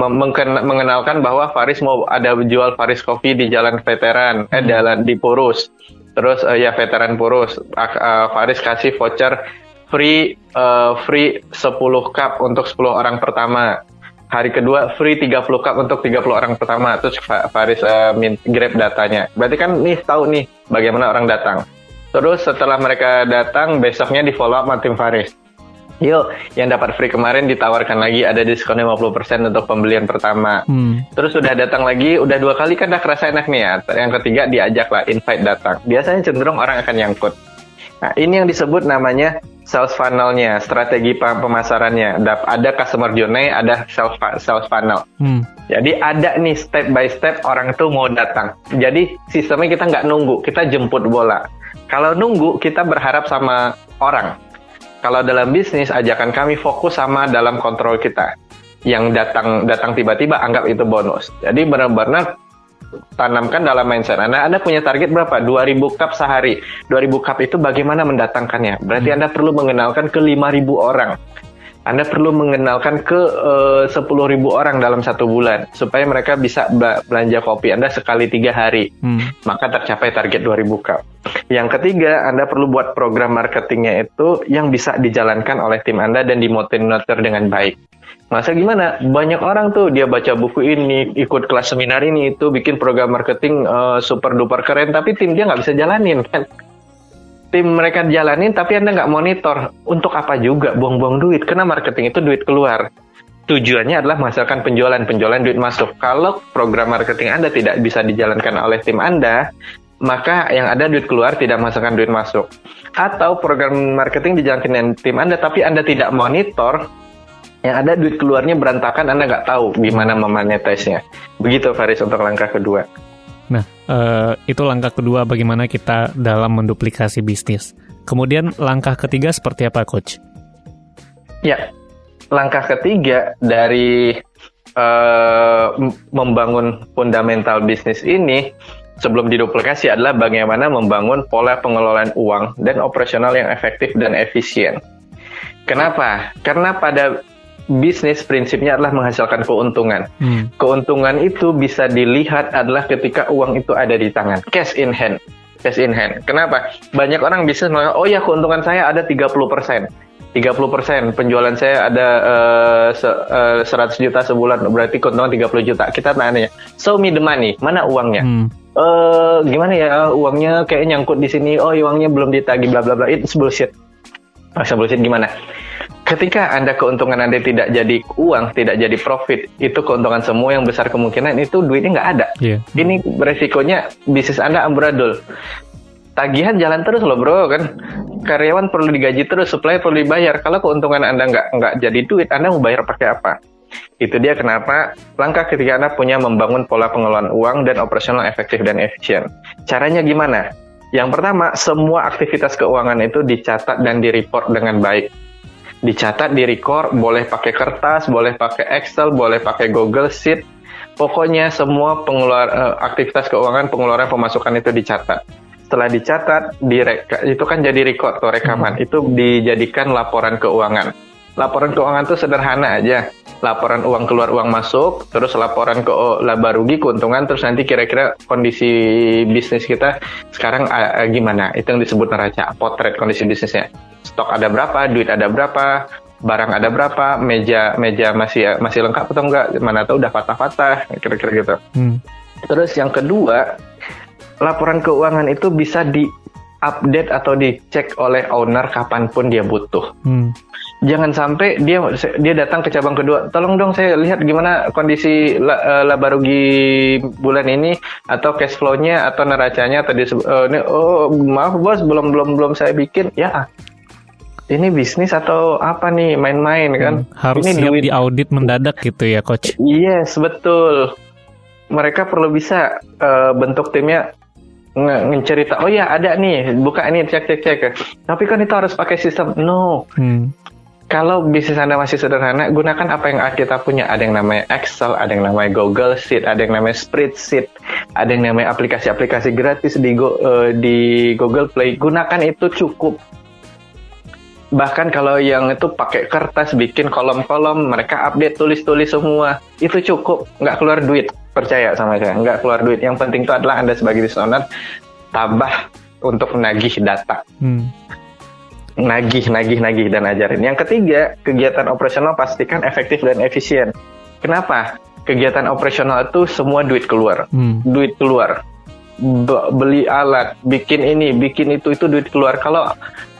mengenalkan bahwa Faris mau ada jual Faris Coffee di Jalan Veteran, eh, hmm. jalan di Purus. Terus uh, ya Veteran Purus, uh, Faris kasih voucher free uh, free 10 cup untuk 10 orang pertama. Hari kedua free 30 cup untuk 30 orang pertama. Terus Faris uh, grab datanya. Berarti kan nih tahu nih bagaimana orang datang. Terus setelah mereka datang besoknya di follow up sama tim Faris Yuk, yang dapat free kemarin ditawarkan lagi ada diskon 50% untuk pembelian pertama. Hmm. Terus sudah datang lagi, udah dua kali kan udah kerasa enak nih ya. Yang ketiga diajak lah, invite datang. Biasanya cenderung orang akan nyangkut. Nah, ini yang disebut namanya sales funnelnya, strategi pemasarannya. Ada customer journey, ada sales sales funnel. Hmm. Jadi ada nih step by step orang itu mau datang. Jadi sistemnya kita nggak nunggu, kita jemput bola. Kalau nunggu kita berharap sama orang. Kalau dalam bisnis ajakan kami fokus sama dalam kontrol kita. Yang datang datang tiba-tiba anggap itu bonus. Jadi benar-benar tanamkan dalam mindset Anda. Anda punya target berapa? 2000 cup sehari. 2000 cup itu bagaimana mendatangkannya? Berarti hmm. Anda perlu mengenalkan ke 5000 orang. Anda perlu mengenalkan ke eh, sepuluh ribu orang dalam satu bulan supaya mereka bisa belanja kopi Anda sekali tiga hari, hmm. maka tercapai target 2000 cup. Yang ketiga, Anda perlu buat program marketingnya itu yang bisa dijalankan oleh tim Anda dan dimotivasi dengan baik. Masa gimana? Banyak orang tuh dia baca buku ini, ikut kelas seminar ini, itu bikin program marketing uh, super duper keren, tapi tim dia nggak bisa jalanin kan? Tim mereka jalanin, tapi anda nggak monitor. Untuk apa juga? Buang-buang duit. Karena marketing itu duit keluar. Tujuannya adalah menghasilkan penjualan, penjualan duit masuk. Kalau program marketing anda tidak bisa dijalankan oleh tim anda, maka yang ada duit keluar tidak menghasilkan duit masuk. Atau program marketing dijalankan tim anda, tapi anda tidak monitor, yang ada duit keluarnya berantakan Anda nggak tahu gimana memonetize-nya. Begitu Faris untuk langkah kedua. Nah, uh, itu langkah kedua bagaimana kita dalam menduplikasi bisnis. Kemudian langkah ketiga seperti apa, Coach? Ya, langkah ketiga dari uh, membangun fundamental bisnis ini sebelum diduplikasi adalah bagaimana membangun pola pengelolaan uang dan operasional yang efektif dan efisien. Kenapa? Karena pada bisnis prinsipnya adalah menghasilkan keuntungan. Hmm. Keuntungan itu bisa dilihat adalah ketika uang itu ada di tangan, cash in hand. Cash in hand. Kenapa? Banyak orang bisnis mengatakan, oh ya keuntungan saya ada 30%. 30% penjualan saya ada uh, se, uh, eh, 100 juta sebulan berarti keuntungan 30 juta kita tanya show me the money mana uangnya hmm. uh, gimana ya uangnya kayak nyangkut di sini oh uangnya belum ditagih bla bla bla itu bullshit masa bullshit gimana ketika Anda keuntungan Anda tidak jadi uang, tidak jadi profit, itu keuntungan semua yang besar kemungkinan itu duitnya nggak ada. Yeah. Ini resikonya bisnis Anda amburadul. Tagihan jalan terus loh bro kan. Karyawan perlu digaji terus, supply perlu dibayar. Kalau keuntungan Anda nggak nggak jadi duit, Anda mau bayar pakai apa? Itu dia kenapa langkah ketika Anda punya membangun pola pengelolaan uang dan operasional efektif dan efisien. Caranya gimana? Yang pertama, semua aktivitas keuangan itu dicatat dan direport dengan baik dicatat di record boleh pakai kertas boleh pakai Excel boleh pakai Google Sheet. Pokoknya semua pengeluar uh, aktivitas keuangan pengeluaran pemasukan itu dicatat. Setelah dicatat direka, itu kan jadi record atau rekaman. Hmm. itu dijadikan laporan keuangan. Laporan keuangan itu sederhana aja laporan uang keluar uang masuk, terus laporan ke laba rugi keuntungan, terus nanti kira-kira kondisi bisnis kita sekarang uh, gimana? Itu yang disebut neraca, potret kondisi bisnisnya. Stok ada berapa, duit ada berapa, barang ada berapa, meja meja masih masih lengkap atau enggak? Mana tahu udah patah-patah, kira-kira gitu. Hmm. Terus yang kedua, laporan keuangan itu bisa di update atau dicek oleh owner kapan pun dia butuh. Hmm. Jangan sampai dia dia datang ke cabang kedua tolong dong saya lihat gimana kondisi la, laba rugi bulan ini atau cash flow-nya atau neracanya atau di uh, ini, oh maaf bos belum belum belum saya bikin. Ya ini bisnis atau apa nih? Main-main kan? Hmm, harus ini siap duit. audit mendadak gitu ya coach? Yes betul. Mereka perlu bisa uh, bentuk timnya nge oh ya ada nih buka ini cek cek cek tapi kan itu harus pakai sistem no hmm kalau bisnis Anda masih sederhana, gunakan apa yang kita punya. Ada yang namanya Excel, ada yang namanya Google Sheet, ada yang namanya Spreadsheet, ada yang namanya aplikasi-aplikasi gratis di, Go, uh, di Google Play. Gunakan itu cukup. Bahkan kalau yang itu pakai kertas, bikin kolom-kolom, mereka update tulis-tulis semua. Itu cukup, nggak keluar duit. Percaya sama saya, nggak keluar duit. Yang penting itu adalah Anda sebagai business owner, tambah untuk menagih data. Hmm nagih, nagih, nagih dan ajarin. Yang ketiga, kegiatan operasional pastikan efektif dan efisien. Kenapa? Kegiatan operasional itu semua duit keluar, hmm. duit keluar. Be beli alat, bikin ini, bikin itu, itu duit keluar. Kalau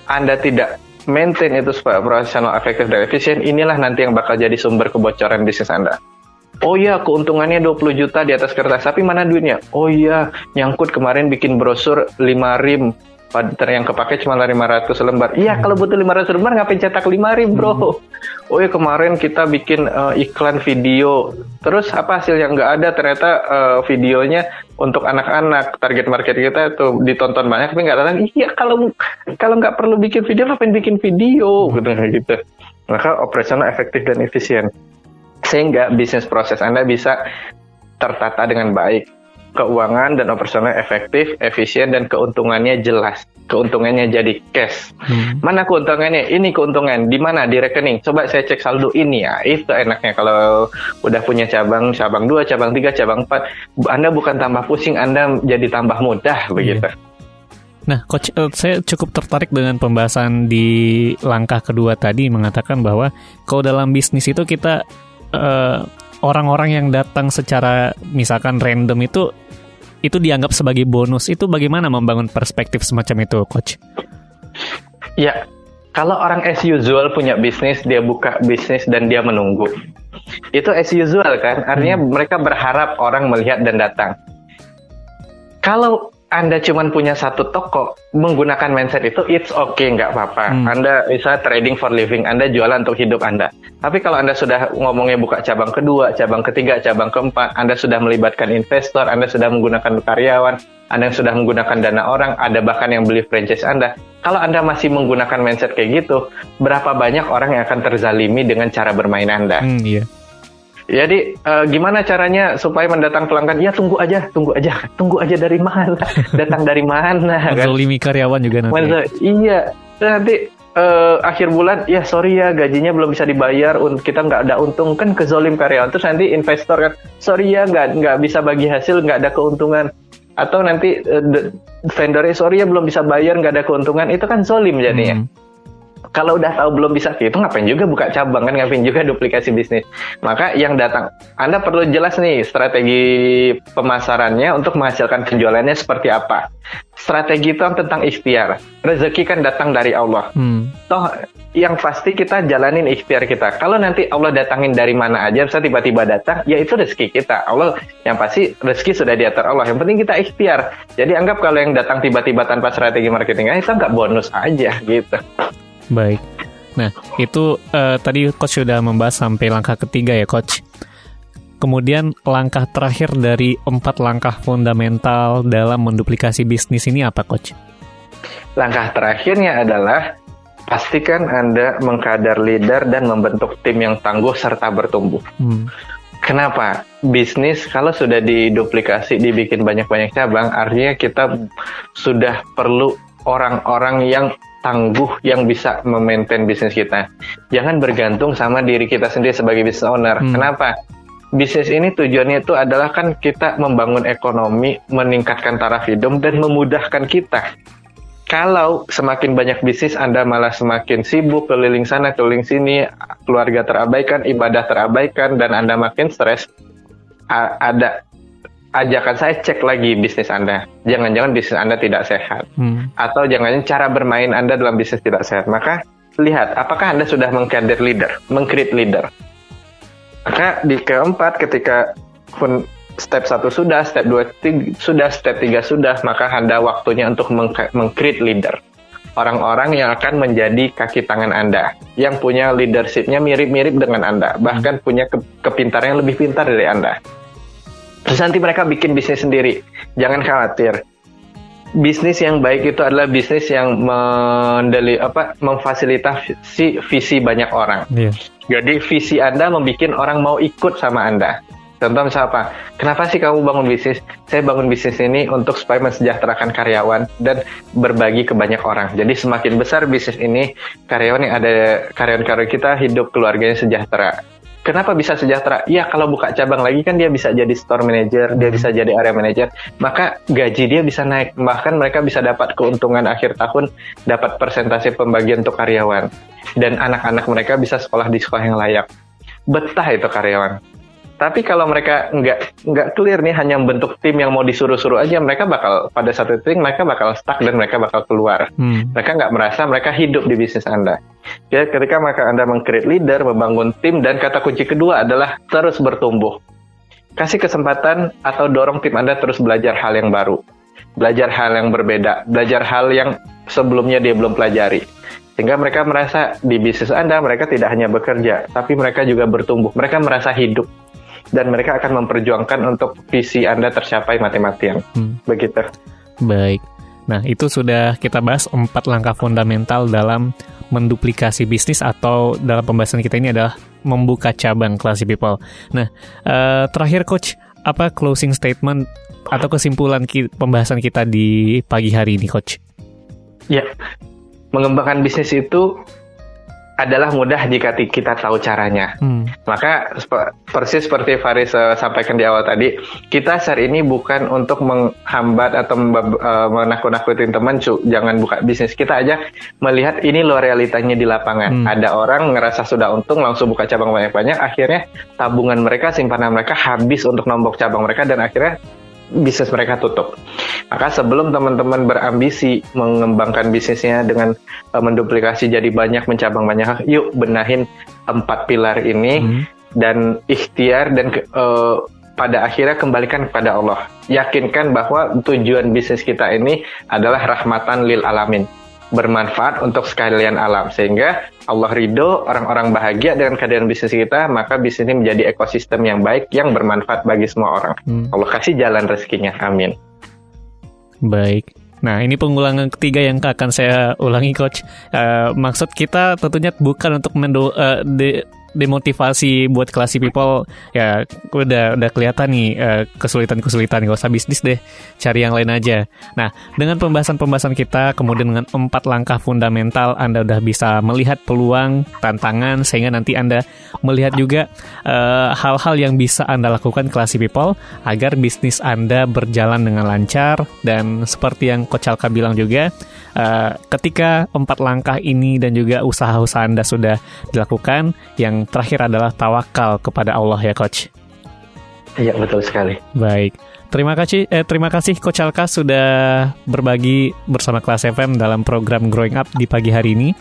anda tidak maintain itu supaya operasional efektif dan efisien, inilah nanti yang bakal jadi sumber kebocoran bisnis anda. Oh iya, keuntungannya 20 juta di atas kertas, tapi mana duitnya? Oh iya, nyangkut kemarin bikin brosur 5 rim, yang kepake cuma 500 lembar. Iya, kalau butuh 500 lembar ngapain cetak 5 rim, bro? Hmm. Oh ya kemarin kita bikin uh, iklan video. Terus apa hasil yang nggak ada? Ternyata uh, videonya untuk anak-anak. Target market kita itu ditonton banyak, tapi nggak datang. Iya, kalau kalau nggak perlu bikin video, ngapain bikin video? Gitu, gitu. Maka operasional efektif dan efisien. Sehingga bisnis proses Anda bisa tertata dengan baik keuangan dan operasional efektif, efisien dan keuntungannya jelas. Keuntungannya jadi cash. Hmm. Mana keuntungannya? Ini keuntungan di mana di rekening? Coba saya cek saldo ini ya. Itu enaknya kalau udah punya cabang, cabang dua, cabang tiga, cabang empat. Anda bukan tambah pusing, Anda jadi tambah mudah iya. begitu. Nah, coach, uh, saya cukup tertarik dengan pembahasan di langkah kedua tadi mengatakan bahwa kalau dalam bisnis itu kita uh, orang-orang yang datang secara misalkan random itu itu dianggap sebagai bonus itu bagaimana membangun perspektif semacam itu coach? Ya, kalau orang as usual punya bisnis, dia buka bisnis dan dia menunggu. Itu as usual kan? Artinya hmm. mereka berharap orang melihat dan datang. Kalau anda cuma punya satu toko, menggunakan mindset itu, it's okay, nggak apa-apa. Hmm. Anda bisa trading for living, Anda jualan untuk hidup Anda. Tapi kalau Anda sudah ngomongnya buka cabang kedua, cabang ketiga, cabang keempat, Anda sudah melibatkan investor, Anda sudah menggunakan karyawan, Anda sudah menggunakan dana orang, ada bahkan yang beli franchise Anda. Kalau Anda masih menggunakan mindset kayak gitu, berapa banyak orang yang akan terzalimi dengan cara bermain Anda? Hmm, iya. Jadi uh, gimana caranya supaya mendatang pelanggan? Ya tunggu aja, tunggu aja, tunggu aja dari mana? Datang dari mana? kan? karyawan juga nanti. Masa, iya, nanti uh, akhir bulan, ya sorry ya gajinya belum bisa dibayar, kita nggak ada untung kan kezolim karyawan. Terus nanti investor kan, sorry ya nggak nggak bisa bagi hasil, nggak ada keuntungan. Atau nanti uh, vendornya sorry ya belum bisa bayar, nggak ada keuntungan, itu kan zolim jadinya. Hmm kalau udah tahu belum bisa itu ngapain juga buka cabang? Kan ngapain juga duplikasi bisnis. Maka yang datang Anda perlu jelas nih strategi pemasarannya untuk menghasilkan penjualannya seperti apa. Strategi itu tentang ikhtiar. Rezeki kan datang dari Allah. Hmm. toh yang pasti kita jalanin ikhtiar kita. Kalau nanti Allah datangin dari mana aja bisa tiba-tiba datang ya itu rezeki kita. Allah yang pasti rezeki sudah diatur Allah. Yang penting kita ikhtiar. Jadi anggap kalau yang datang tiba-tiba tanpa strategi marketing itu nggak bonus aja gitu Baik. Nah, itu uh, tadi coach sudah membahas sampai langkah ketiga ya, coach. Kemudian langkah terakhir dari empat langkah fundamental dalam menduplikasi bisnis ini apa, coach? Langkah terakhirnya adalah pastikan Anda mengkader leader dan membentuk tim yang tangguh serta bertumbuh. Hmm. Kenapa? Bisnis kalau sudah diduplikasi, dibikin banyak-banyak cabang, artinya kita sudah perlu orang-orang yang tangguh yang bisa memaintain bisnis kita. Jangan bergantung sama diri kita sendiri sebagai business owner. Hmm. Kenapa? Bisnis ini tujuannya itu adalah kan kita membangun ekonomi, meningkatkan taraf hidup dan memudahkan kita. Kalau semakin banyak bisnis Anda malah semakin sibuk keliling sana keliling sini, keluarga terabaikan, ibadah terabaikan dan Anda makin stres. Ada ajakan saya cek lagi bisnis Anda. Jangan-jangan bisnis Anda tidak sehat Hmm. atau jangan cara bermain Anda dalam bisnis tidak sehat. Maka lihat apakah Anda sudah mengkader leader, mengcreate leader. Maka di keempat ketika pun step satu sudah, step dua tiga, sudah, step tiga sudah, maka Anda waktunya untuk meng- mengcreate leader. Orang-orang yang akan menjadi kaki tangan Anda, yang punya leadershipnya mirip-mirip dengan Anda, bahkan punya ke- kepintaran yang lebih pintar dari Anda. Terus nanti mereka bikin bisnis sendiri. Jangan khawatir. Bisnis yang baik itu adalah bisnis yang mendeli apa memfasilitasi visi banyak orang. Iya. Jadi visi Anda membuat orang mau ikut sama Anda. Contoh misalnya apa? Kenapa sih kamu bangun bisnis? Saya bangun bisnis ini untuk supaya mensejahterakan karyawan dan berbagi ke banyak orang. Jadi semakin besar bisnis ini, karyawan yang ada karyawan-karyawan kita hidup keluarganya sejahtera. Kenapa bisa sejahtera? Ya kalau buka cabang lagi kan dia bisa jadi store manager, dia bisa jadi area manager, maka gaji dia bisa naik. Bahkan mereka bisa dapat keuntungan akhir tahun, dapat persentase pembagian untuk karyawan. Dan anak-anak mereka bisa sekolah di sekolah yang layak. Betah itu karyawan. Tapi kalau mereka nggak nggak clear nih hanya membentuk tim yang mau disuruh-suruh aja, mereka bakal pada satu titik mereka bakal stuck dan mereka bakal keluar. Hmm. Mereka nggak merasa mereka hidup di bisnis Anda. Ya, ketika maka Anda mengcreate leader, membangun tim, dan kata kunci kedua adalah terus bertumbuh. Kasih kesempatan atau dorong tim Anda terus belajar hal yang baru. Belajar hal yang berbeda. Belajar hal yang sebelumnya dia belum pelajari. Sehingga mereka merasa di bisnis Anda, mereka tidak hanya bekerja, tapi mereka juga bertumbuh. Mereka merasa hidup. Dan mereka akan memperjuangkan untuk visi Anda tercapai mati-matian. Hmm. Begitu. Baik. Nah, itu sudah kita bahas empat langkah fundamental dalam menduplikasi bisnis atau dalam pembahasan kita ini adalah membuka cabang Classy People. Nah, eh, terakhir Coach, apa closing statement atau kesimpulan ki- pembahasan kita di pagi hari ini, Coach? Ya, mengembangkan bisnis itu adalah mudah jika kita tahu caranya. Hmm. Maka persis seperti Faris eh, sampaikan di awal tadi, kita saat ini bukan untuk menghambat atau eh, menakut-nakutin teman, cu, jangan buka bisnis. Kita aja melihat ini loh realitanya di lapangan. Hmm. Ada orang ngerasa sudah untung langsung buka cabang banyak-banyak, akhirnya tabungan mereka, simpanan mereka habis untuk nombok cabang mereka dan akhirnya bisnis mereka tutup. Maka sebelum teman-teman berambisi mengembangkan bisnisnya dengan eh, menduplikasi jadi banyak, mencabang banyak, yuk benahin empat pilar ini Hmm. dan ikhtiar dan eh, pada akhirnya kembalikan kepada Allah. Yakinkan bahwa tujuan bisnis kita ini adalah rahmatan lil alamin. Bermanfaat untuk sekalian alam. Sehingga Allah ridho, orang-orang bahagia dengan keadaan bisnis kita, maka bisnis ini menjadi ekosistem yang baik, yang bermanfaat bagi semua orang. Hmm. Allah kasih jalan rezekinya. Amin. Baik. Nah, ini pengulangan ketiga yang akan saya ulangi, Coach. Eh, maksud kita tentunya bukan untuk mendo, de- demotivasi buat classy people. Ya, udah udah kelihatan nih eh, kesulitan-kesulitan. Gak usah bisnis deh, cari yang lain aja. Nah, dengan pembahasan-pembahasan kita, kemudian dengan empat langkah fundamental, Anda udah bisa melihat peluang, tantangan, sehingga nanti Anda melihat juga eh, hal-hal yang bisa Anda lakukan classy people agar bisnis Anda berjalan dengan lancar dan seperti yang Coach Alka bilang juga eh, ketika empat langkah ini dan juga usaha-usaha Anda sudah dilakukan yang terakhir adalah tawakal kepada Allah ya Coach. Iya, betul sekali. Baik. Terima kasih eh, terima kasih Coach Alka sudah berbagi bersama Kelas FM dalam program Growing Up di pagi hari ini.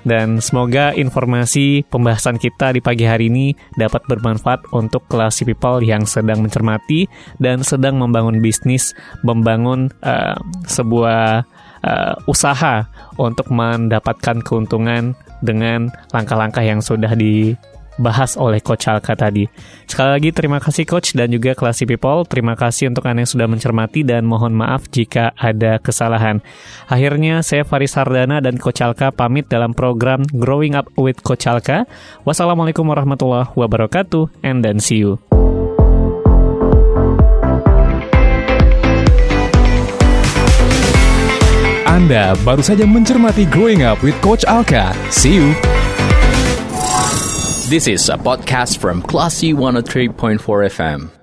Dan semoga informasi pembahasan kita di pagi hari ini dapat bermanfaat untuk kelas people yang sedang mencermati dan sedang membangun bisnis, membangun eh, sebuah eh, usaha untuk mendapatkan keuntungan dengan langkah-langkah yang sudah dibahas oleh Coach Alka tadi. Sekali lagi terima kasih Coach dan juga Classy People. Terima kasih untuk Anda yang sudah mencermati dan mohon maaf jika ada kesalahan. Akhirnya saya Faris Hardana dan Coach Alka pamit dalam program Growing Up with Coach Alka. Wassalamualaikum warahmatullahi wabarakatuh and then see you. Anda baru saja mencermati Growing Up with Coach Alka. See you. This is a podcast from Classy 103.4 FM.